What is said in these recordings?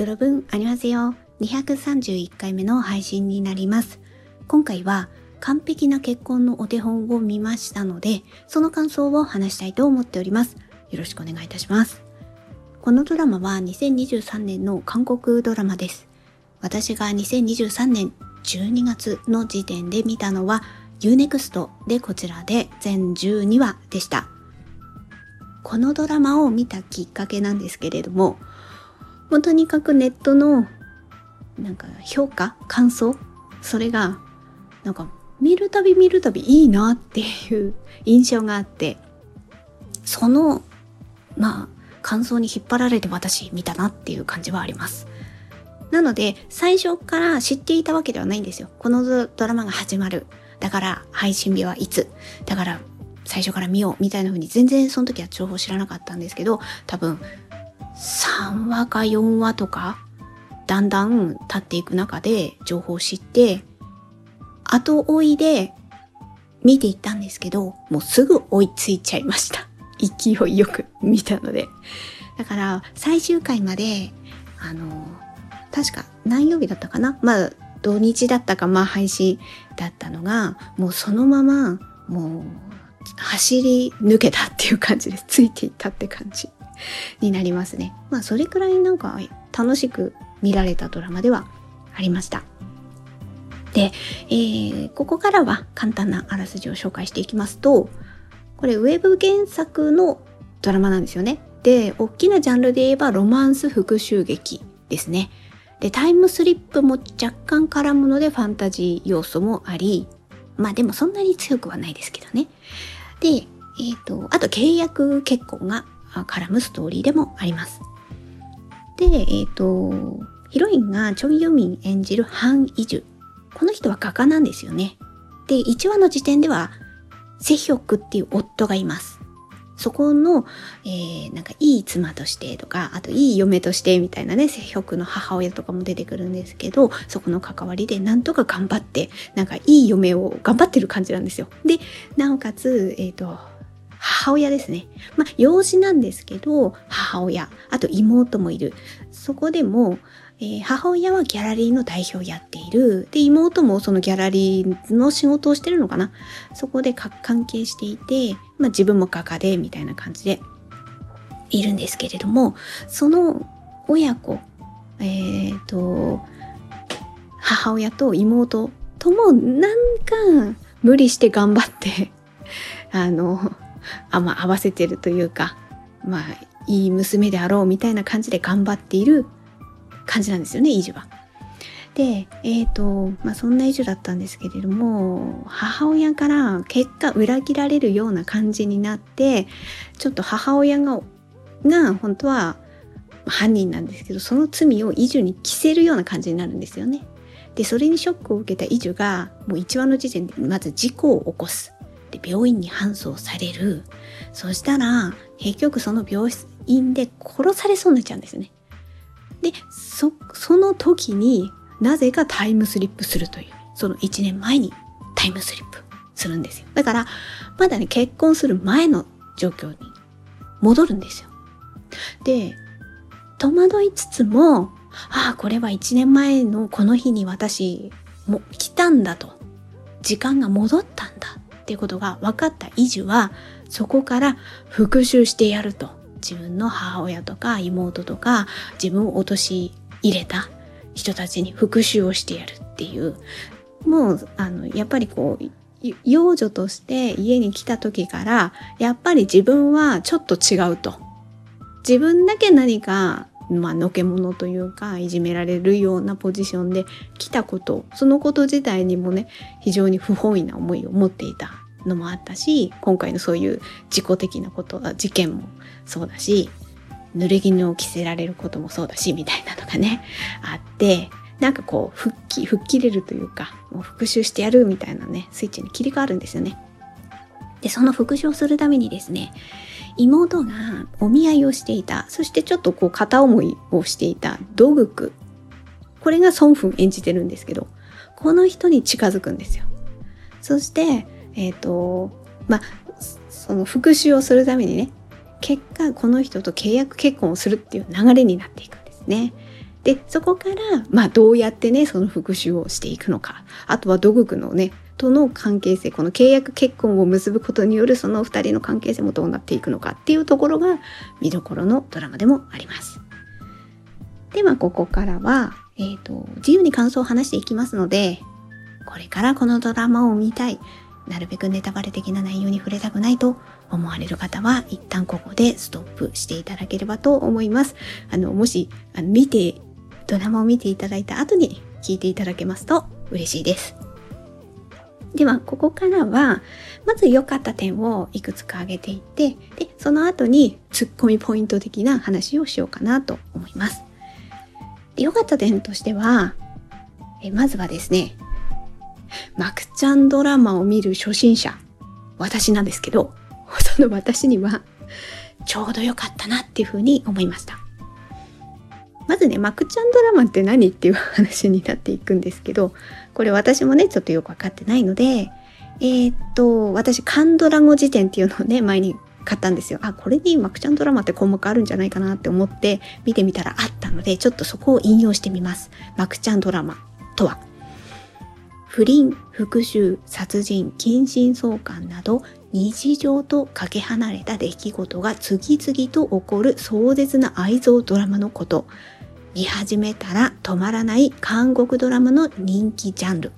여러분 안녕하세요231回目の配信になります今回は完璧な結婚のお手本を見ましたのでその感想を話したいと思っておりますよろしくお願いいたしますこのドラマは2023年の韓国ドラマです私が2023年12月の時点で見たのは UNEXT でこちらで全12話でしたこのドラマを見たきっかけなんですけれども もうとにかくネットのなんか評価感想それがなんか見るたび見るたびいいなっていう印象があってそのまあ感想に引っ張られて私見たなっていう感じはあります。なので最初から知っていたわけではないんですよ。このドラマが始まる。だから配信日はいつ。だから最初から見ようみたいな風に全然その時は情報知らなかったんですけど多分3話か4話とかだんだん経っていく中で情報を知って後追いで見ていったんですけどもうすぐ追いついちゃいました。勢いよく見たので。だから最終回まであの確か何曜日だったかな？まあ土日だったかまあ配信だったのがもうそのままもう走り抜けたっていう感じです。ついていったって感じ。になりますね。まあそれくらいなんか楽しく見られたドラマではありました。で、えー、ここからは簡単なあらすじを紹介していきますと、これウェブ原作のドラマなんですよね。で、大きなジャンルで言えばロマンス復讐劇ですね。で、タイムスリップも若干絡むのでファンタジー要素もあり、まあでもそんなに強くはないですけどね。で、えっ、ー、と、あと契約結婚が絡むストーリーでもあります。で、えっ、ー、と、ヒロインがチョン・ユミン演じるハン・イジュ。この人は画家なんですよね。で、1話の時点では、セヒョクっていう夫がいます。そこの、えー、なんかいい妻としてとか、あといい嫁としてみたいなね、セヒョクの母親とかも出てくるんですけど、そこの関わりでなんとか頑張って、なんかいい嫁を頑張ってる感じなんですよ。で、なおかつ、えっ、ー、と、母親ですね。まあ、養子なんですけど、母親、あと妹もいる。そこでも、えー、母親はギャラリーの代表をやっている。で、妹もそのギャラリーの仕事をしてるのかな。そこで関係していて、まあ自分も画家で、みたいな感じでいるんですけれども、その親子、えっ、ー、と、母親と妹ともなんか無理して頑張って あの、あ、まあ合わせてるというか、まあいい娘であろうみたいな感じで頑張っている感じなんですよね、イジュは。で、えっ、ー、と、まあ、そんなイジュだったんですけれども、母親から結果裏切られるような感じになって、ちょっと母親が、が本当は犯人なんですけど、その罪をイジュに着せるような感じになるんですよね。で、それにショックを受けたイジュが、もう1話の時点でまず事故を起こす。で、病院に搬送される。そしたら、結局その病院で殺されそうになっちゃうんですよね。でそその時になぜかタイムスリップするという。その1年前にタイムスリップするんですよ。だからまだね結婚する前の状況に戻るんですよ。で戸惑いつつもああこれは1年前のこの日に私も来たんだと。時間が戻ったんだ。っていうことが分かった以上はそこから復讐してやると。自分の母親とか妹とか自分を陥れた人たちに復讐をしてやるっていう。もうあのやっぱりこう幼女として家に来た時からやっぱり自分はちょっと違うと。自分だけ何かまあ、のけ者というかいじめられるようなポジションで来たことそのこと自体にもね非常に不本意な思いを持っていた。のもあったし今回のそういう自己的なこと事件もそうだし濡れ衣を着せられることもそうだしみたいなのがねあってなんかこう復帰吹っ切れるというかもう復讐してやるみたいなねスイッチに切り替わるんですよね。でその復讐をするためにですね妹がお見合いをしていたそしてちょっとこう片思いをしていたドグクこれがソンフン演じてるんですけどこの人に近づくんですよ。そしてえっ、ー、と、まあ、その復讐をするためにね、結果この人と契約結婚をするっていう流れになっていくんですね。で、そこから、まあどうやってね、その復讐をしていくのか。あとは土木のね、との関係性、この契約結婚を結ぶことによるその二人の関係性もどうなっていくのかっていうところが見どころのドラマでもあります。では、ここからは、えっ、ー、と、自由に感想を話していきますので、これからこのドラマを見たい、なるべくネタバレ的な内容に触れたくないと思われる方は、一旦ここでストップしていただければと思います。あの、もし、あの見て、ドラマを見ていただいた後に聞いていただけますと嬉しいです。では、ここからは、まず良かった点をいくつか挙げていって、で、その後にツッコミポイント的な話をしようかなと思います。で良かった点としては、えまずはですね、マクちゃんドラマを見る初心者、私なんですけど、その私にはちょうど良かったなっていうふうに思いました。まずね、マクちゃんドラマって何っていう話になっていくんですけど、これ私もね、ちょっとよくわかってないので、えー、っと、私、カンドラ語辞典っていうのをね、前に買ったんですよ。あ、これにマクちゃんドラマって項目あるんじゃないかなって思って見てみたらあったので、ちょっとそこを引用してみます。マクちゃんドラマとは、不倫、復讐、殺人、近親相関など日常とかけ離れた出来事が次々と起こる壮絶な愛憎ドラマのこと。見始めたら止まらない韓国ドラマの人気ジャンル。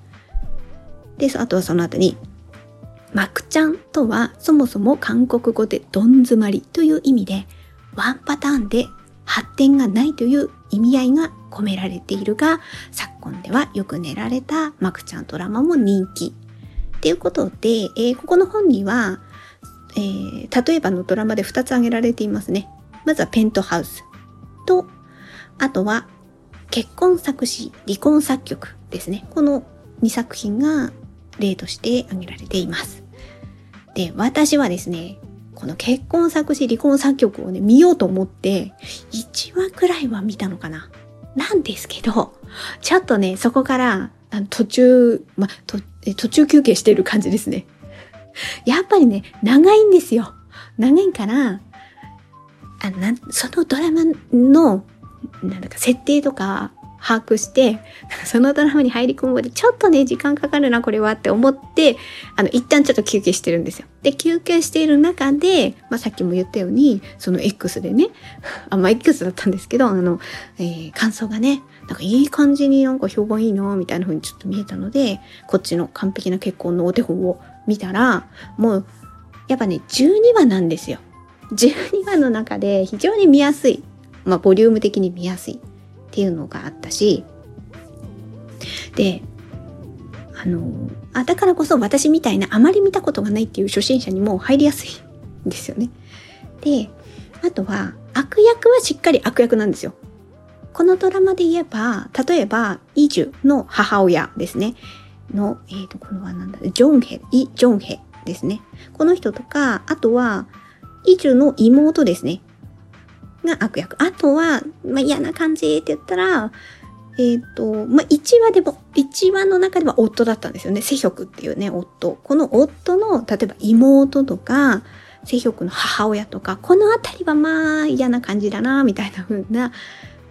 です。あとはその後に、マクちゃんとはそもそも韓国語でどん詰まりという意味で、ワンパターンで発展がないという意味合いが込められているが、昨今ではよく練られたマクちゃんドラマも人気。っていうことで、えー、ここの本には、えー、例えばのドラマで2つ挙げられていますね。まずはペントハウスと、あとは結婚作詞、離婚作曲ですね。この2作品が例として挙げられています。で、私はですね、この結婚作詞離婚作曲をね、見ようと思って、1話くらいは見たのかな。なんですけど、ちょっとね、そこから、あの途中、ま、と途中休憩してる感じですね。やっぱりね、長いんですよ。長いから、あなそのドラマの、なんだか設定とか、把握して、そのドラマに入り込むまでちょっとね、時間かかるな、これはって思って、あの、一旦ちょっと休憩してるんですよ。で、休憩している中で、まあ、さっきも言ったように、その X でね、あ、まあ、X だったんですけど、あの、えー、感想がね、なんかいい感じになんか評判いいな、みたいな風にちょっと見えたので、こっちの完璧な結婚のお手本を見たら、もう、やっぱね、12話なんですよ。12話の中で非常に見やすい。まあ、ボリューム的に見やすい。っていうのがあったし、で、あの、あ、だからこそ私みたいなあまり見たことがないっていう初心者にも入りやすいんですよね。で、あとは悪役はしっかり悪役なんですよ。このドラマで言えば、例えば、イジュの母親ですね。の、えっ、ー、と、これはなんだ、ジョンヘ、イ・ジョンヘですね。この人とか、あとは、イジュの妹ですね。が悪役。あとは、まあ、嫌な感じって言ったら、えっ、ー、と、まあ、1話でも、1話の中では夫だったんですよね。セヒョクっていうね、夫。この夫の、例えば妹とか、セヒョクの母親とか、このあたりはまあ嫌な感じだな、みたいな風な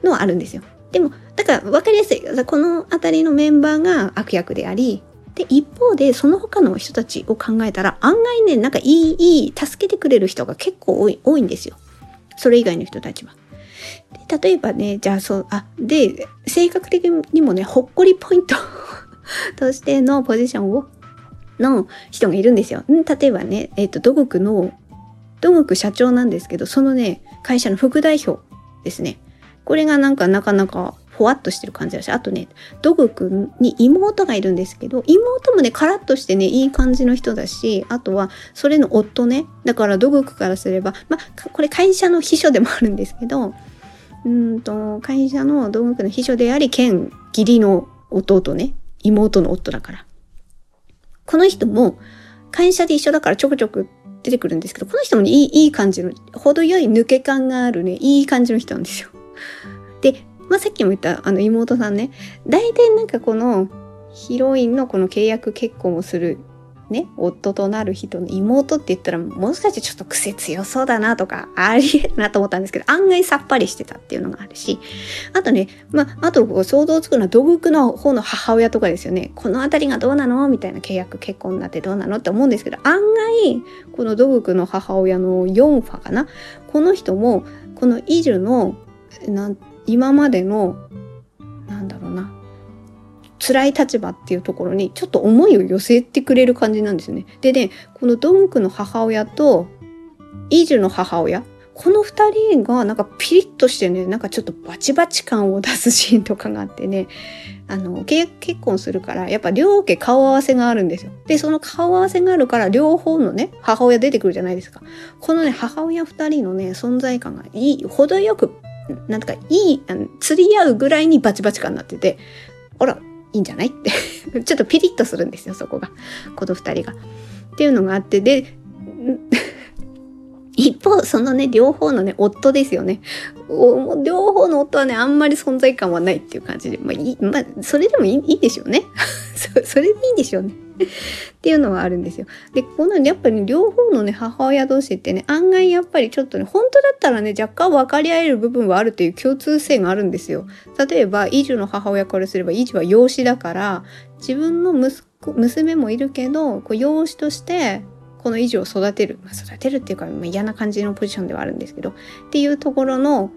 のはあるんですよ。でも、だから分かりやすい。このあたりのメンバーが悪役であり、で、一方で、その他の人たちを考えたら、案外ね、なんかいい、いい、助けてくれる人が結構多い、多いんですよ。それ以外の人たちは。で例えばね、じゃあそう、あ、で、性格的にもね、ほっこりポイント としてのポジションを、の人がいるんですよ。例えばね、えっ、ー、と、土木の、土木社長なんですけど、そのね、会社の副代表ですね。これがなんかなかなかほわっとしてる感じだし、あとね、ドグ君に妹がいるんですけど、妹もね、カラッとしてね、いい感じの人だし、あとは、それの夫ね、だからドグクからすれば、まあ、これ会社の秘書でもあるんですけど、うんと、会社のドグクの秘書であり、兼義理の弟ね、妹の夫だから。この人も、会社で一緒だからちょくちょく出てくるんですけど、この人も、ね、いい、いい感じの、程よい抜け感があるね、いい感じの人なんですよ。で、まあ、さっきも言ったあの妹さんね大体なんかこのヒロインのこの契約結婚をするね、夫となる人の妹って言ったら、もしかしてちょっと癖強そうだなとか、ありえるなと思ったんですけど、案外さっぱりしてたっていうのがあるし、あとね、まあ、あと想像つくのは土木の方の母親とかですよね。この辺りがどうなのみたいな契約結婚になってどうなのって思うんですけど、案外、この土木の母親の4ファかな。この人も、このイジュの、なん今までの、なんだろうな、辛い立場っていうところにちょっと思いを寄せてくれる感じなんですよね。でね、このドムクの母親とイージュの母親、この二人がなんかピリッとしてね、なんかちょっとバチバチ感を出すシーンとかがあってね、あの、契約結婚するから、やっぱ両家顔合わせがあるんですよ。で、その顔合わせがあるから、両方のね、母親出てくるじゃないですか。このね、母親二人のね、存在感がいい、程よく、なんとかいい、あの釣り合うぐらいにバチバチ感になってて、あら、いいんじゃないって ちょっとピリッとするんですよ、そこが。この二人が。っていうのがあって、で、一方、そのね、両方のね、夫ですよね。両方の夫はね、あんまり存在感はないっていう感じで、まあ、いまあ、それでもいいいいでしょうね。それでいいんでしょうねっていうのはあるんですよ。で、このやっぱり、ね、両方のね、母親同士ってね、案外やっぱりちょっとね、本当だったらね、若干分かり合える部分はあるっていう共通性があるんですよ。例えば、イジュの母親からすれば、イジュは養子だから、自分の息子、娘もいるけど、こう養子としてこの維持を育てる、まあ、育てるっていうか、まあ、嫌な感じのポジションではあるんですけどっていうところの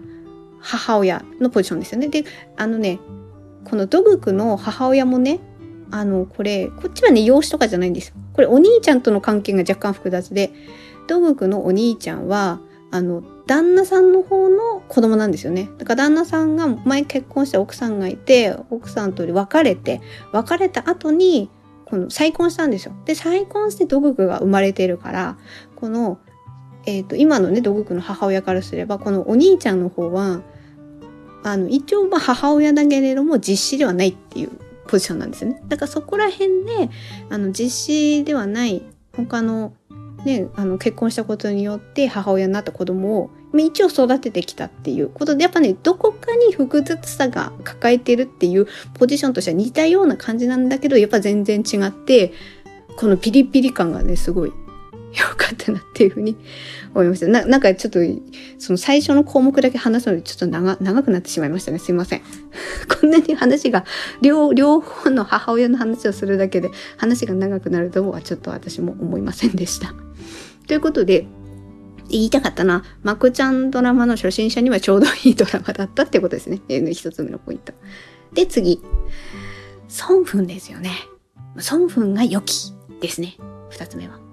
母親のポジションですよね。であのねこの土木の母親もねあのこれこっちはね養子とかじゃないんですよ。これお兄ちゃんとの関係が若干複雑で土木のお兄ちゃんはあの旦那さんの方の子供なんですよね。だから旦那さんが前結婚した奥さんがいて奥さんと別れて別れた後にこの再婚したんですよ。で、再婚して土木が生まれてるから、この、えっ、ー、と、今のね、土木の母親からすれば、このお兄ちゃんの方は、あの、一応まあ母親だけれども実子ではないっていうポジションなんですよね。だからそこら辺で、あの、実施ではない他のね、あの結婚したことによって母親になった子供を一応育ててきたっていうことでやっぱねどこかに複雑さが抱えてるっていうポジションとしては似たような感じなんだけどやっぱ全然違ってこのピリピリ感がねすごい良かったなっていうふうに思いました。ななんかちょっとその最初の項目だけ話すのでちょっと長くなってしまいましたね。すいません。こんなに話が両両方の母親の話をするだけで話が長くなるとはちょっと私も思いませんでした。ということで、言いたかったな。まこちゃんドラマの初心者にはちょうどいいドラマだったってことですね。えー、一つ目のポイント。で、次。孫ンですよね。孫ンが良きですね。二つ目は。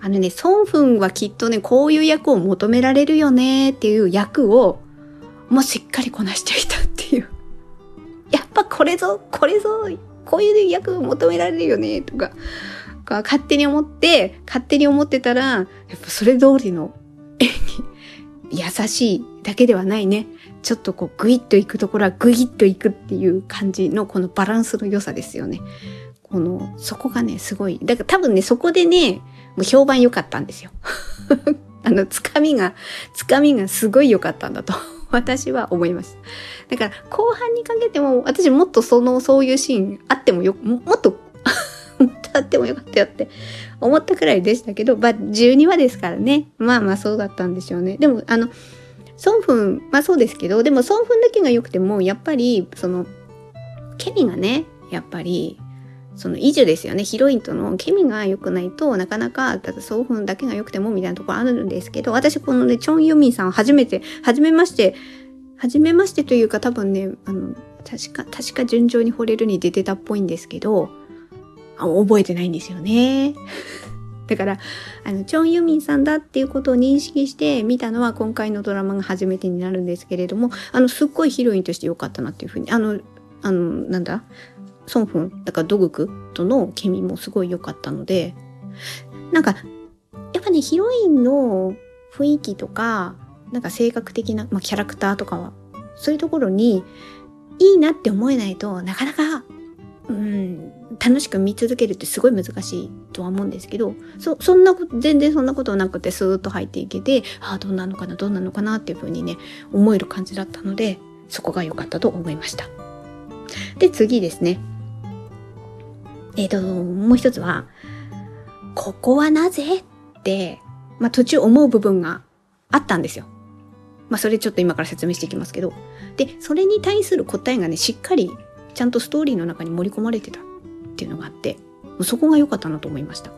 あのね、孫ンはきっとね、こういう役を求められるよねっていう役を、もうしっかりこなしていたっていう。やっぱこれぞ、これぞ、こういう役を求められるよねとか、か勝手に思って、勝手に思ってたら、やっぱそれ通りの 演技、優しいだけではないね。ちょっとこうグイッといくところはグイッといくっていう感じのこのバランスの良さですよね。この、そこがね、すごい。だから多分ね、そこでね、もう評判良かったんですよ。あの、つかみが、つかみがすごい良かったんだと。私は思います。だから後半にかけても私もっとそのそういうシーンあってもよ もっとあってもよかったよって思ったくらいでしたけど、まあ、12話ですからね。まあまあそうだったんでしょうね。でも、あの、ソンフン、まあそうですけど、でもソンフンだけが良くても、やっぱり、その、ケミがね、やっぱり、そのイジュですよね。ヒロインとのケミが良くないとなかなか、ただソンフンだけが良くてもみたいなところあるんですけど、私このね、チョン・ユミンさん初めて、初めまして、初めましてというか多分ね、あの、確か、確か順調に惚れるに出てたっぽいんですけど、覚えてないんですよね。だから、あの、チョン・ユミンさんだっていうことを認識して見たのは今回のドラマが初めてになるんですけれども、あの、すっごいヒロインとして良かったなっていうふうに、あの、あの、なんだ？ソンフン、だからドグクとのケミもすごい良かったので、なんか、やっぱね、ヒロインの雰囲気とか、なんか性格的な、まあ、キャラクターとかは、そういうところにいいなって思えないとなかなかうん、楽しく見続けるってすごい難しいとは思うんですけど、そ、そんなこと、全然そんなことなくてスーッと入っていけて、ああ、どうなのかな、どうなのかなっていうふうにね、思える感じだったので、そこが良かったと思いました。で、次ですね。えっ、ー、と、もう一つは、ここはなぜ？って、まあ途中思う部分があったんですよ。まあそれちょっと今から説明していきますけど。で、それに対する答えがね、しっかりちゃんとストーリーの中に盛り込まれてたっていうのがあって、そこが良かったなと思いました。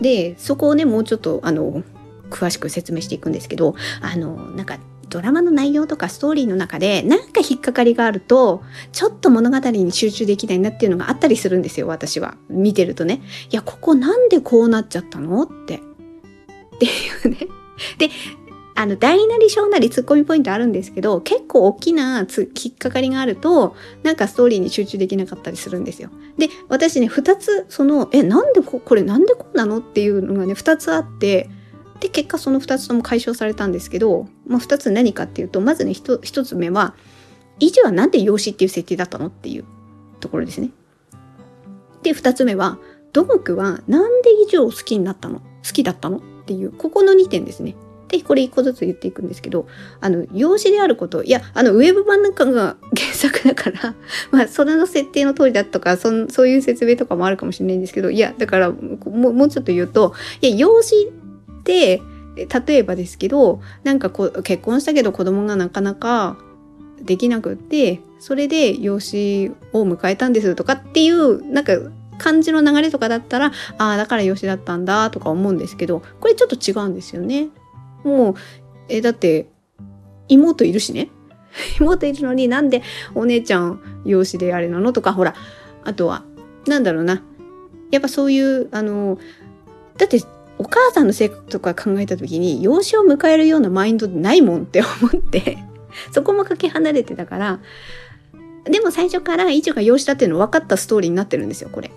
で、そこをね、もうちょっと、あの、詳しく説明していくんですけど、あの、なんか、ドラマの内容とかストーリーの中でなんか引っかかりがあるとちょっと物語に集中できないなっていうのがあったりするんですよ私は見てるとね。いやここなんでこうなっちゃったのって。っていうね。であの、大なり小なりツッコミポイントあるんですけど、結構大きなつ引っかかりがあると、なんかストーリーに集中できなかったりするんですよ。で、私ね、二つ、その、え、なんでこ、これなんでこうなのっていうのがね、二つあって、で、結果その2つとも解消されたんですけど、まあ、2つ何かっていうと、まずね、1, 1つ目は、維持はなんで養子っていう設定だったのっていうところですね。で、2つ目は、土木はなんで以上好きになったの？好きだったのっていう、ここの2点ですね。で、これ1個ずつ言っていくんですけど、あの、養子であること、いや、あの、ウェブ版なんかが原作だから、まあ、それの設定の通りだとか、そそういう説明とかもあるかもしれないんですけど、いや、だから、もうちょっと言うと、いや、養子って例えばですけどなんかこ結婚したけど子供がなかなかできなくってそれで養子を迎えたんですとかっていうなんか感じの流れとかだったらああだから養子だったんだとか思うんですけどこれちょっと違うんですよね。もうえだって妹いるしね 妹いるのになんでお姉ちゃん養子であれなのとかほらあとはなんだろうなやっぱそういうあのだってお母さんの性格とか考えた時に養子を迎えるようなマインドないもんって思ってそこもかけ離れてたからでも最初からイチが養子だっていうの分かったストーリーになってるんですよこれ。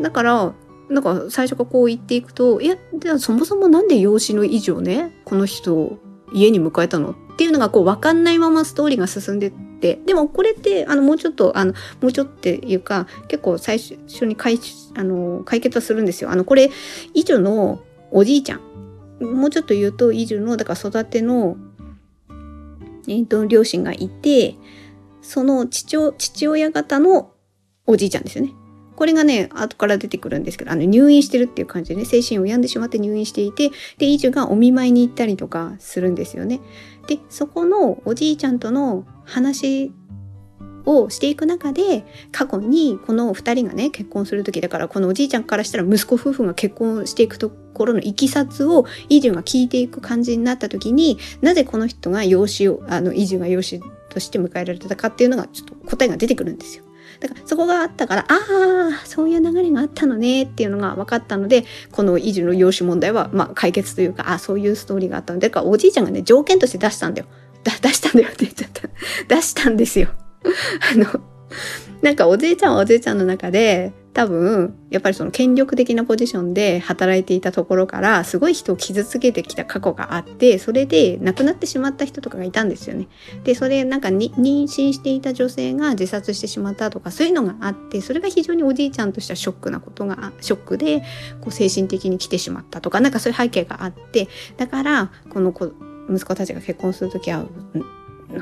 だからなんか最初からこう言っていくといやじゃあそもそもなんで養子の以上ねこの人を家に迎えたの？っていうのがこう分かんないままストーリーが進んでってでもこれってあのもうちょっとあのもうちょっとっていうか結構最初に解あの解決はするんですよ。あのこれイジュのおじいちゃんもうちょっと言うとイジュのだから育ての、えーと、両親がいてその父父親方のおじいちゃんですよね。これがね、後から出てくるんですけど、あの、入院してるっていう感じでね、精神を病んでしまって入院していて、で、イジュがお見舞いに行ったりとかするんですよね。で、そこのおじいちゃんとの話をしていく中で過去にこの2人がね結婚する時だからこのおじいちゃんからしたら息子夫婦が結婚していくところのいきさつをイジュが聞いていく感じになった時になぜこの人が養子をあのイジュが養子として迎えられたかっていうのがちょっと答えが出てくるんですよ。だからそこがあったから、ああ、そういう流れがあったのねっていうのが分かったので、この維持の容姿問題は、まあ、解決というか、あそういうストーリーがあったので、だからおじいちゃんがね、条件として出したんだよ。だ出したんだよって言っちゃった。出したんですよ。あの、なんかおじいちゃんはおじいちゃんの中で多分やっぱりその権力的なポジションで働いていたところからすごい人を傷つけてきた過去があってそれで亡くなってしまった人とかがいたんですよね。でそれなんか妊娠していた女性が自殺してしまったとかそういうのがあってそれが非常におじいちゃんとしてはショックなことがショックでこう精神的に来てしまったとかなんかそういう背景があってだからこの子息子たちが結婚する時は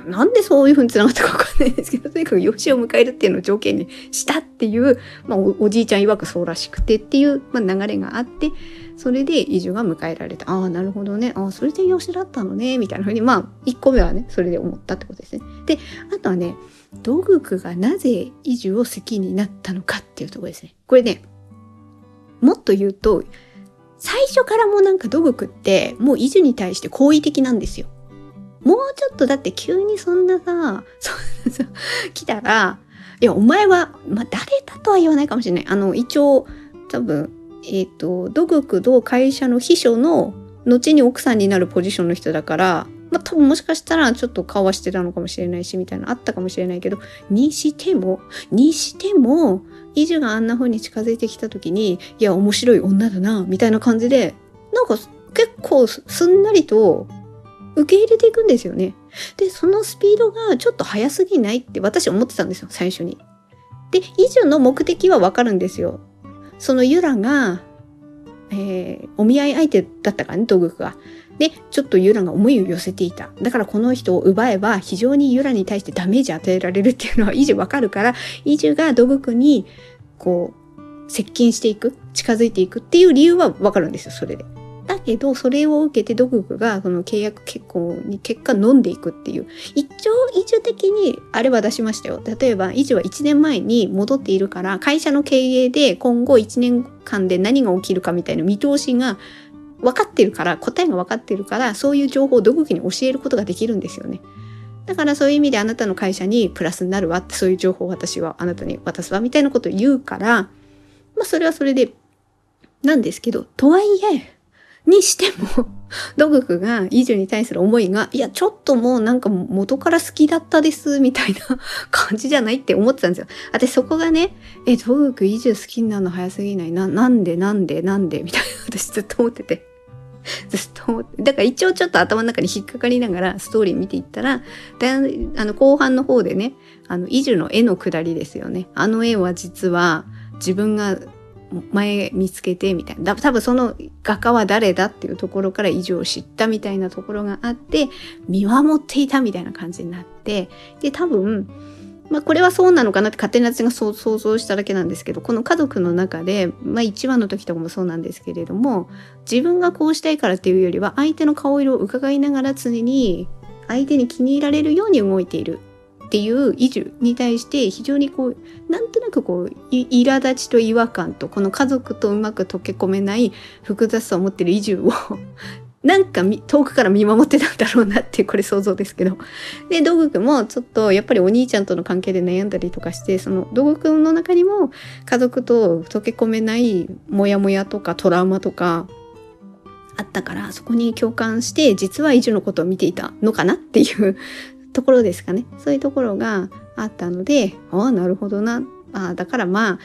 なんでそういうふうに繋がったかわかんないんですけど、とにかく養子を迎えるっていうのを条件にしたっていう、まあお、じいちゃん曰くそうらしくてっていう、まあ、流れがあって、それで移住が迎えられた。ああ、なるほどね。ああ、それで養子だったのね。みたいなふうに、まあ、一個目はね、それで思ったってことですね。で、あとはね、土偶がなぜ移住を好きになったのかっていうとこですね。これね、もっと言うと、最初からもなんか土偶ってもう移住に対して好意的なんですよ。もうちょっとだって急にそんなさ、そうそう、来たら、いや、お前は、まあ、誰だとは言わないかもしれない。あの、一応、多分、えっ、ー、と、土木と会社の秘書の、後に奥さんになるポジションの人だから、まあ、多分もしかしたらちょっと顔はしてたのかもしれないし、みたいなあったかもしれないけど、にしても、にしても、イジュがあんな風に近づいてきた時に、いや、面白い女だな、みたいな感じで、なんか結構すんなりと受け入れていくんですよね。で、そのスピードがちょっと速すぎないって私思ってたんですよ、最初に。で、以上の目的はわかるんですよ。そのユラが、えー、お見合い相手だったからね、道具が。で、ちょっとユラが思いを寄せていた。だからこの人を奪えば非常にユラに対してダメージ与えられるっていうのはイジュわかるから、イジュが土木に、こう、接近していく、近づいていくっていう理由はわかるんですよ、それで。だけど、それを受けて、ドククが、その契約結婚に結果飲んでいくっていう。一応、移住的に、あれは出しましたよ。例えば、移住は1年前に戻っているから、会社の経営で今後1年間で何が起きるかみたいな見通しが分かってるから、答えが分かってるから、そういう情報をドククに教えることができるんですよね。だからそういう意味であなたの会社にプラスになるわって、そういう情報を私はあなたに渡すわみたいなことを言うから、まあそれはそれで、なんですけど、とはいえ、にしても、ドグクがイジュに対する思いが、いや、ちょっともうなんか元から好きだったです、みたいな感じじゃないって思ってたんですよ。私そこがね、え、ドグクイジュ好きになるの早すぎないな、なんでなんでなんでみたいな私ずっと思ってて。ずっと思って。だから一応ちょっと頭の中に引っかかりながらストーリー見ていったら、だあの後半の方でね、あの、イジュの絵の下りですよね。あの絵は実は自分が前見つけてみたいな。多分その画家は誰だっていうところから以上知ったみたいなところがあって、見守っていたみたいな感じになって、で、多分、まあこれはそうなのかなって勝手に私が想像しただけなんですけど、この家族の中で、まあ1話の時とかもそうなんですけれども、自分がこうしたいからっていうよりは、相手の顔色を伺いながら常に相手に気に入られるように動いているっていう移住に対して非常にこうなんとなくこう苛立ちと違和感とこの家族とうまく溶け込めない複雑さを持ってる移住を なんか遠くから見守ってたんだろうなってこれ想像ですけど。で、ドグ君もちょっとやっぱりお兄ちゃんとの関係で悩んだりとかして、そのドグ君の中にも家族と溶け込めないモヤモヤとかトラウマとかあったからそこに共感して実は移住のことを見ていたのかなっていうところですかね。そういうところがあったので、ああ、なるほどな。あ、だからまあ、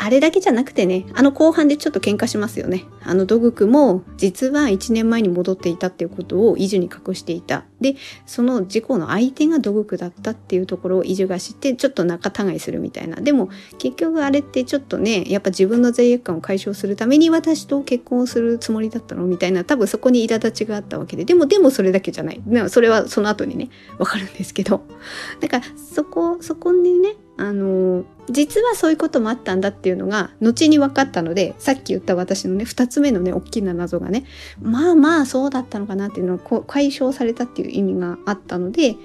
あれだけじゃなくてね、あの後半でちょっと喧嘩しますよね。あの土偶も実は1年前に戻っていたっていうことをイジュに隠していた。で、その事故の相手が土偶だったっていうところをイジュが知ってちょっと仲違いするみたいな。でも結局あれってちょっとね、やっぱ自分の罪悪感を解消するために私と結婚するつもりだったのみたいな。多分そこに苛立ちがあったわけで。でも、でもそれだけじゃない。それはその後にね、わかるんですけど。だからそこ、そこにね、あの実はそういうこともあったんだっていうのが後に分かったのでさっき言った私のね2つ目のね大きな謎がねまあまあそうだったのかなっていうのを解消されたっていう意味があったので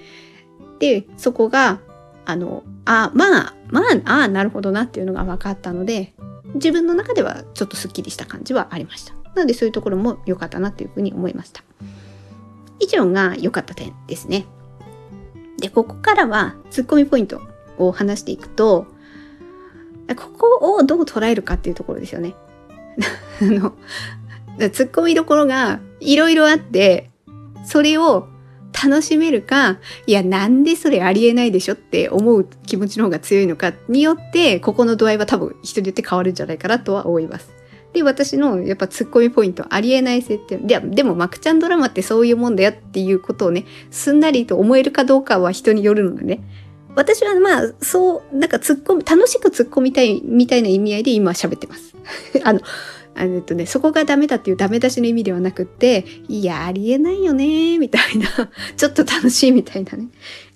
でそこがあのあまあまあああなるほどなっていうのが分かったので自分の中ではちょっとすっきりした感じはありました。なのでそういうところも良かったなっていうふうに思いました。以上が良かった点ですね。で、ここからはツッコミポイントを話していくと、ここをどう捉えるかっていうところですよね。あの、突っ込みどころがいろいろあって、それを楽しめるか、いや、なんでそれありえないでしょって思う気持ちの方が強いのかによって、ここの度合いは多分人によって変わるんじゃないかなとは思います。で、私のやっぱ突っ込みポイント、ありえない設定。ででも、マクちゃんドラマってそういうもんだよっていうことをね、すんなりと思えるかどうかは人によるのでね。私はまあ、そう、なんか突っ込み、楽しく突っ込みたいみたいな意味合いで今喋ってます。あの、あの、とね、そこがダメだっていうダメ出しの意味ではなくって、いや、ありえないよね、みたいな、ちょっと楽しいみたいなね、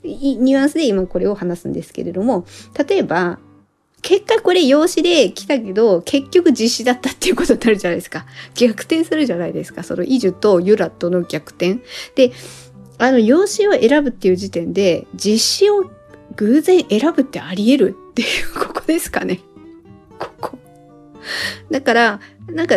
ニュアンスで今これを話すんですけれども、例えば、結果これ用紙で来たけど、結局実施だったっていうことになるじゃないですか。逆転するじゃないですか。そのイジュとユラとの逆転。で、あの、用紙を選ぶっていう時点で、実施を偶然選ぶってあり得るっていうここですかね。ここ。だから、なんか、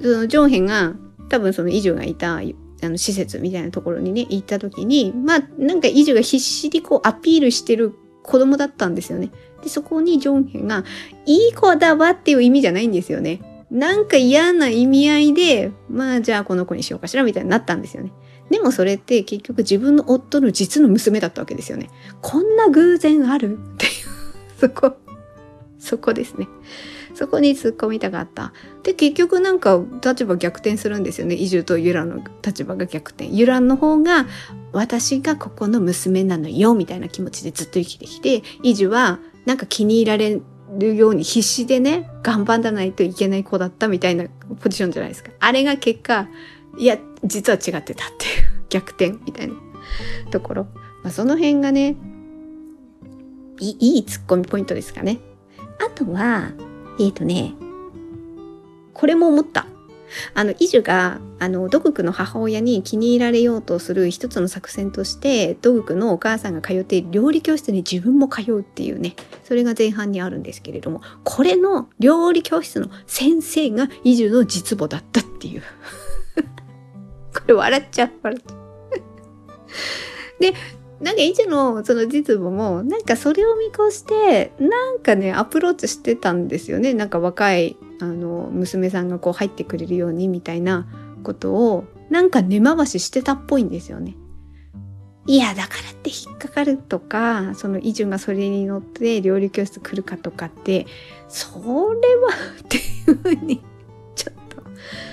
そのジョンヘンが多分そのイジュがいたあの施設みたいなところにね、行った時に、まあ、なんかイジュが必死にこうアピールしてる子供だったんですよね。で、そこにジョンヘンが、いい子だわっていう意味じゃないんですよね。なんか嫌な意味合いで、まあじゃあこの子にしようかしらみたいになったんですよね。でもそれって結局自分の夫の実の娘だったわけですよね。こんな偶然あるっていう、そこ、そこですね。そこに突っ込みたかった。で、結局なんか立場逆転するんですよね。移住とユラの立場が逆転。ユラの方が私がここの娘なのよみたいな気持ちでずっと生きてきて、移住はなんか気に入られるように必死でね、頑張らないといけない子だったみたいなポジションじゃないですか。あれが結果、いや、実は違ってたっていう 逆転みたいなところ。まあ、その辺がねい、いいツッコミポイントですかね。あとは、えっ、ー、とね、これも思った。あの、イジュが、あの、ドグの母親に気に入られようとする一つの作戦として、ドグのお母さんが通っている料理教室に自分も通うっていうね、それが前半にあるんですけれども、これの料理教室の先生がイジュの実母だったっていう。これ笑っちゃう、笑っちゃう。で、なんかイジュのその実母もなんかそれを見越してなんかねアプローチしてたんですよねなんか若いあの娘さんがこう入ってくれるようにみたいなことをなんか根回ししてたっぽいんですよね。いやだからって引っかかるとかそのイジュがそれに乗って料理教室来るかとかってそれはっていうふうにちょっと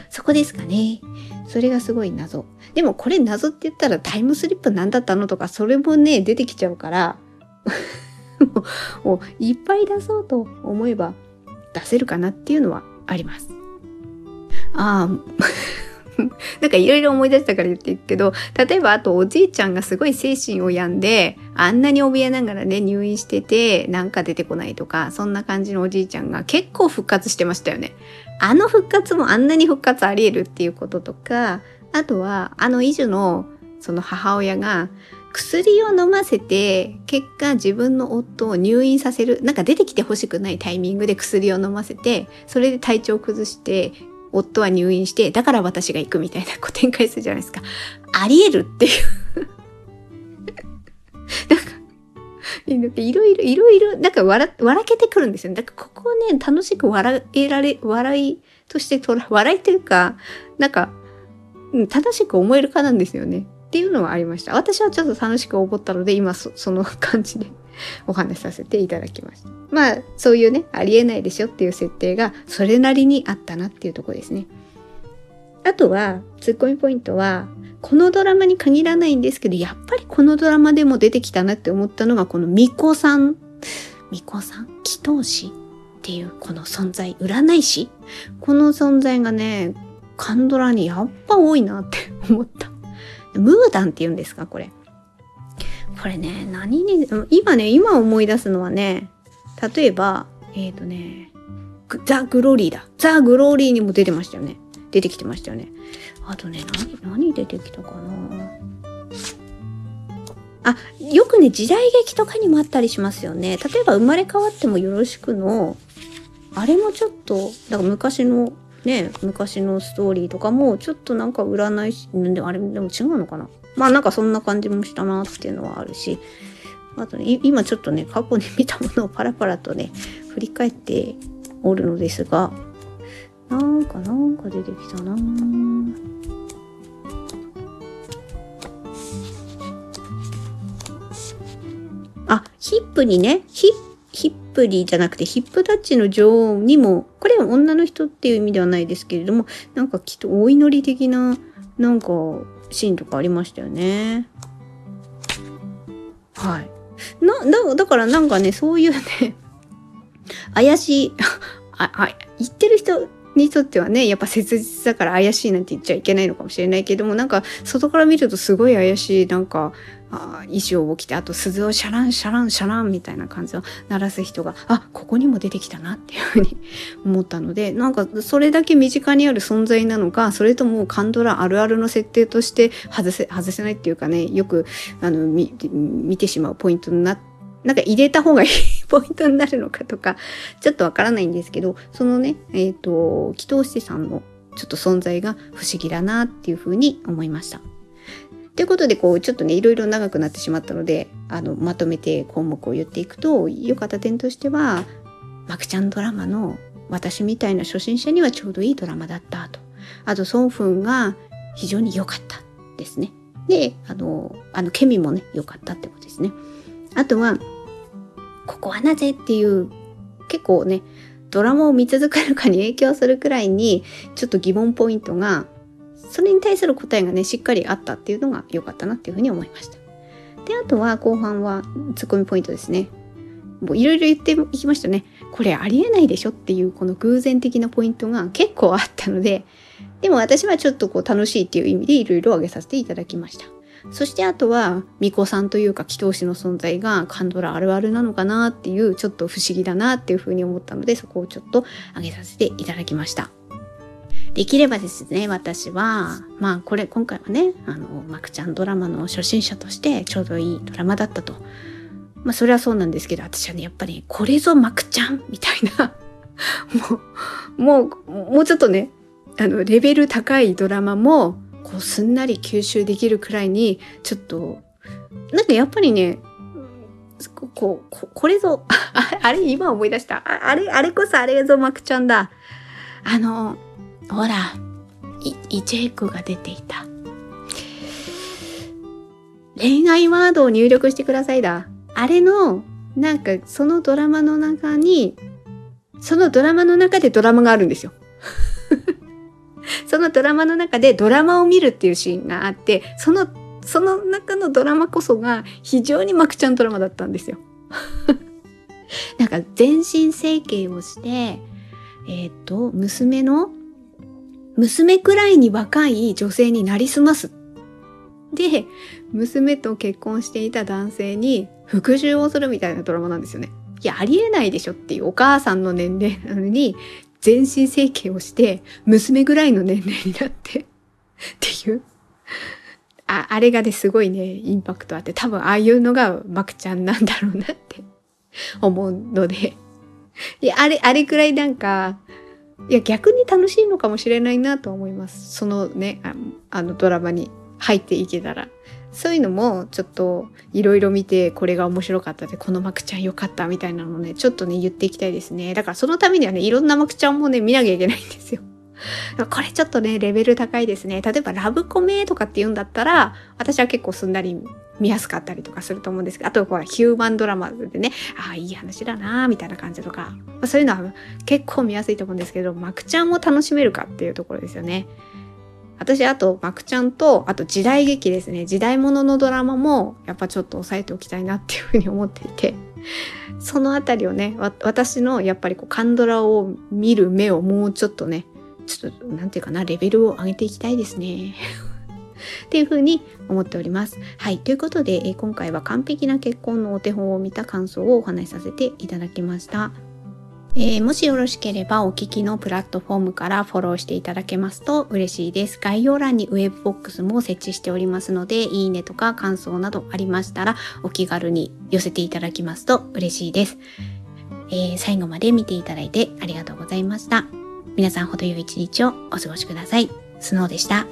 そこですかねそれがすごい謎でもこれ謎って言ったらタイムスリップ何だったのとかそれもね出てきちゃうから もういっぱい出そうと思えば出せるかなっていうのはあります。ああ なんかいろいろ思い出したから言ってるけど、例えばあとおじいちゃんがすごい精神を病んで、あんなに怯えながらね、入院してて、なんか出てこないとか、そんな感じのおじいちゃんが結構復活してましたよね。あの復活もあんなに復活あり得るっていうこととか、あとは、あのイジュのその母親が、薬を飲ませて、結果自分の夫を入院させる、なんか出てきてほしくないタイミングで薬を飲ませて、それで体調を崩して、夫は入院して、だから私が行くみたいなこう展開するじゃないですか。あり得るっていう なんか、いろいろ、いろいろ、なんか笑、笑けてくるんですよね。だからここをね、楽しく笑えられ、笑いとしてとら、笑いというか、なんか、うん、正しく思えるかなんですよね。っていうのはありました。私はちょっと楽しく思ったので、今そその感じでお話しさせていただきました。まあ、そういうね、ありえないでしょっていう設定がそれなりにあったなっていうとこですね。あとは、ツッコミポイントは、このドラマに限らないんですけど、やっぱりこのドラマでも出てきたなって思ったのが、この巫女さん、巫女さん？祈祷師っていうこの存在、占い師？この存在がね、カンドラにやっぱ多いなって思った。ムーダンって言うんですかこれ。これね、何に、今ね、今思い出すのはね、例えば、えっ、ー、とね、ザ・グローリーだ。ザ・グローリーにも出てましたよね。出てきてましたよね。あとね、何、何出てきたかなあ、よくね、時代劇とかにもあったりしますよね。例えば、生まれ変わってもよろしくの、あれもちょっと、だから昔のね、昔のストーリーとかも、ちょっとなんか占い師、でもあれでも違うのかなまあなんかそんな感じもしたなっていうのはあるし、あとね、今ちょっとね、過去に見たものをパラパラとね、振り返っておるのですが、なんかなんか出てきたな。あ、ヒップにね、ヒッヒップリーじゃなくてヒップタッチの女王にも、これは女の人っていう意味ではないですけれども、なんかきっとお祈り的な、なんかシーンとかありましたよね。はい。な、だ、だからなんかね、そういうね、怪しい、あ、あ、言ってる人にとってはね、やっぱ切実だから怪しいなんて言っちゃいけないのかもしれないけども、なんか外から見るとすごい怪しい、なんか、あ衣装を着てあと鈴をシャランシャランシャランみたいな感じを鳴らす人があここにも出てきたなっていうふうに思ったので なんかそれだけ身近にある存在なのかそれとも韓ドラあるあるの設定として外せ外せないっていうかねよくあの見てしまうポイントになってなんか入れた方がいいポイントになるのかとか、ちょっとわからないんですけど、そのね、えっ、ー、と、祈祷師さんのちょっと存在が不思議だなっていうふうに思いました。ということで、こう、ちょっとね、いろいろ長くなってしまったので、あの、まとめて項目を言っていくと、良かった点としては、マクちゃんドラマの私みたいな初心者にはちょうどいいドラマだったと。あと、ソンフンが非常に良かったですね。で、あの、あの、ケミもね、良かったってことですね。あとは、ここはなぜっていう、結構ね、ドラマを見続けるかに影響するくらいに、ちょっと疑問ポイントがそれに対する答えがね、しっかりあったっていうのが良かったなっていうふうに思いました。で、あとは後半はツッコミポイントですね。もういろいろ言っていきましたね。これありえないでしょっていうこの偶然的なポイントが結構あったので、でも私はちょっとこう楽しいっていう意味でいろいろ挙げさせていただきました。そしてあとは、巫女さんというか祈祷師の存在がカンドラあるあるなのかなっていう、ちょっと不思議だなっていうふうに思ったので、そこをちょっと挙げさせていただきました。できればですね、私は、まあこれ今回はね、あの、マクちゃんドラマの初心者としてちょうどいいドラマだったと。まあそれはそうなんですけど、私はね、やっぱりこれぞマクちゃんみたいな、もう、もう、もうちょっとね、あの、レベル高いドラマも、こうすんなり吸収できるくらいに、ちょっと、なんかやっぱりね、こう、ここれぞ、あれ今思い出した。あれ、あれこそあれぞマクちゃんだ。あの、ほら、イチェイクが出ていた。恋愛ワードを入力してくださいだ。あれの、なんかそのドラマの中に、そのドラマの中でドラマがあるんですよ。そのドラマの中でドラマを見るっていうシーンがあって、その、その中のドラマこそが非常にマクちゃんドラマだったんですよ。なんか全身整形をして、えっ、ー、と、娘の娘くらいに若い女性になりすます。で、娘と結婚していた男性に復讐をするみたいなドラマなんですよね。いや、ありえないでしょっていうお母さんの年齢なのに、全身整形をして、娘ぐらいの年齢になってっていう。あ、あれがね、すごいね、インパクトあって、多分ああいうのがマクちゃんなんだろうなって思うので。いや、あれ、あれくらいなんか、いや逆に楽しいのかもしれないなと思います。そのねあのドラマに入っていけたら。そういうのもちょっといろいろ見てこれが面白かったでこのマクちゃん良かったみたいなのねちょっとね言っていきたいですね。だからそのためにはねいろんなマクちゃんもね見なきゃいけないんですよ。これちょっとねレベル高いですね。例えばラブコメとかって言うんだったら私は結構すんなり見やすかったりとかすると思うんですけど、あとほらヒューマンドラマでね、ああ、いい話だなみたいな感じとか、まあ、そういうのは結構見やすいと思うんですけど、マクちゃんを楽しめるかっていうところですよね。私、あと、マクちゃんと、あと時代劇ですね。時代物のドラマも、やっぱちょっと押さえておきたいなっていうふうに思っていて、そのあたりをね、私のやっぱりこう、カンドラを見る目をもうちょっとね、ちょっと、なんていうかな、レベルを上げていきたいですね。っていうふうに思っております。はい。ということで、え、今回は完璧な結婚のお手本を見た感想をお話しさせていただきました。えー、もしよろしければお聞きのプラットフォームからフォローしていただけますと嬉しいです。概要欄にウェブボックスも設置しておりますので、いいねとか感想などありましたらお気軽に寄せていただきますと嬉しいです。えー、最後まで見ていただいてありがとうございました。皆さんほど良い一日をお過ごしください。スノーでした。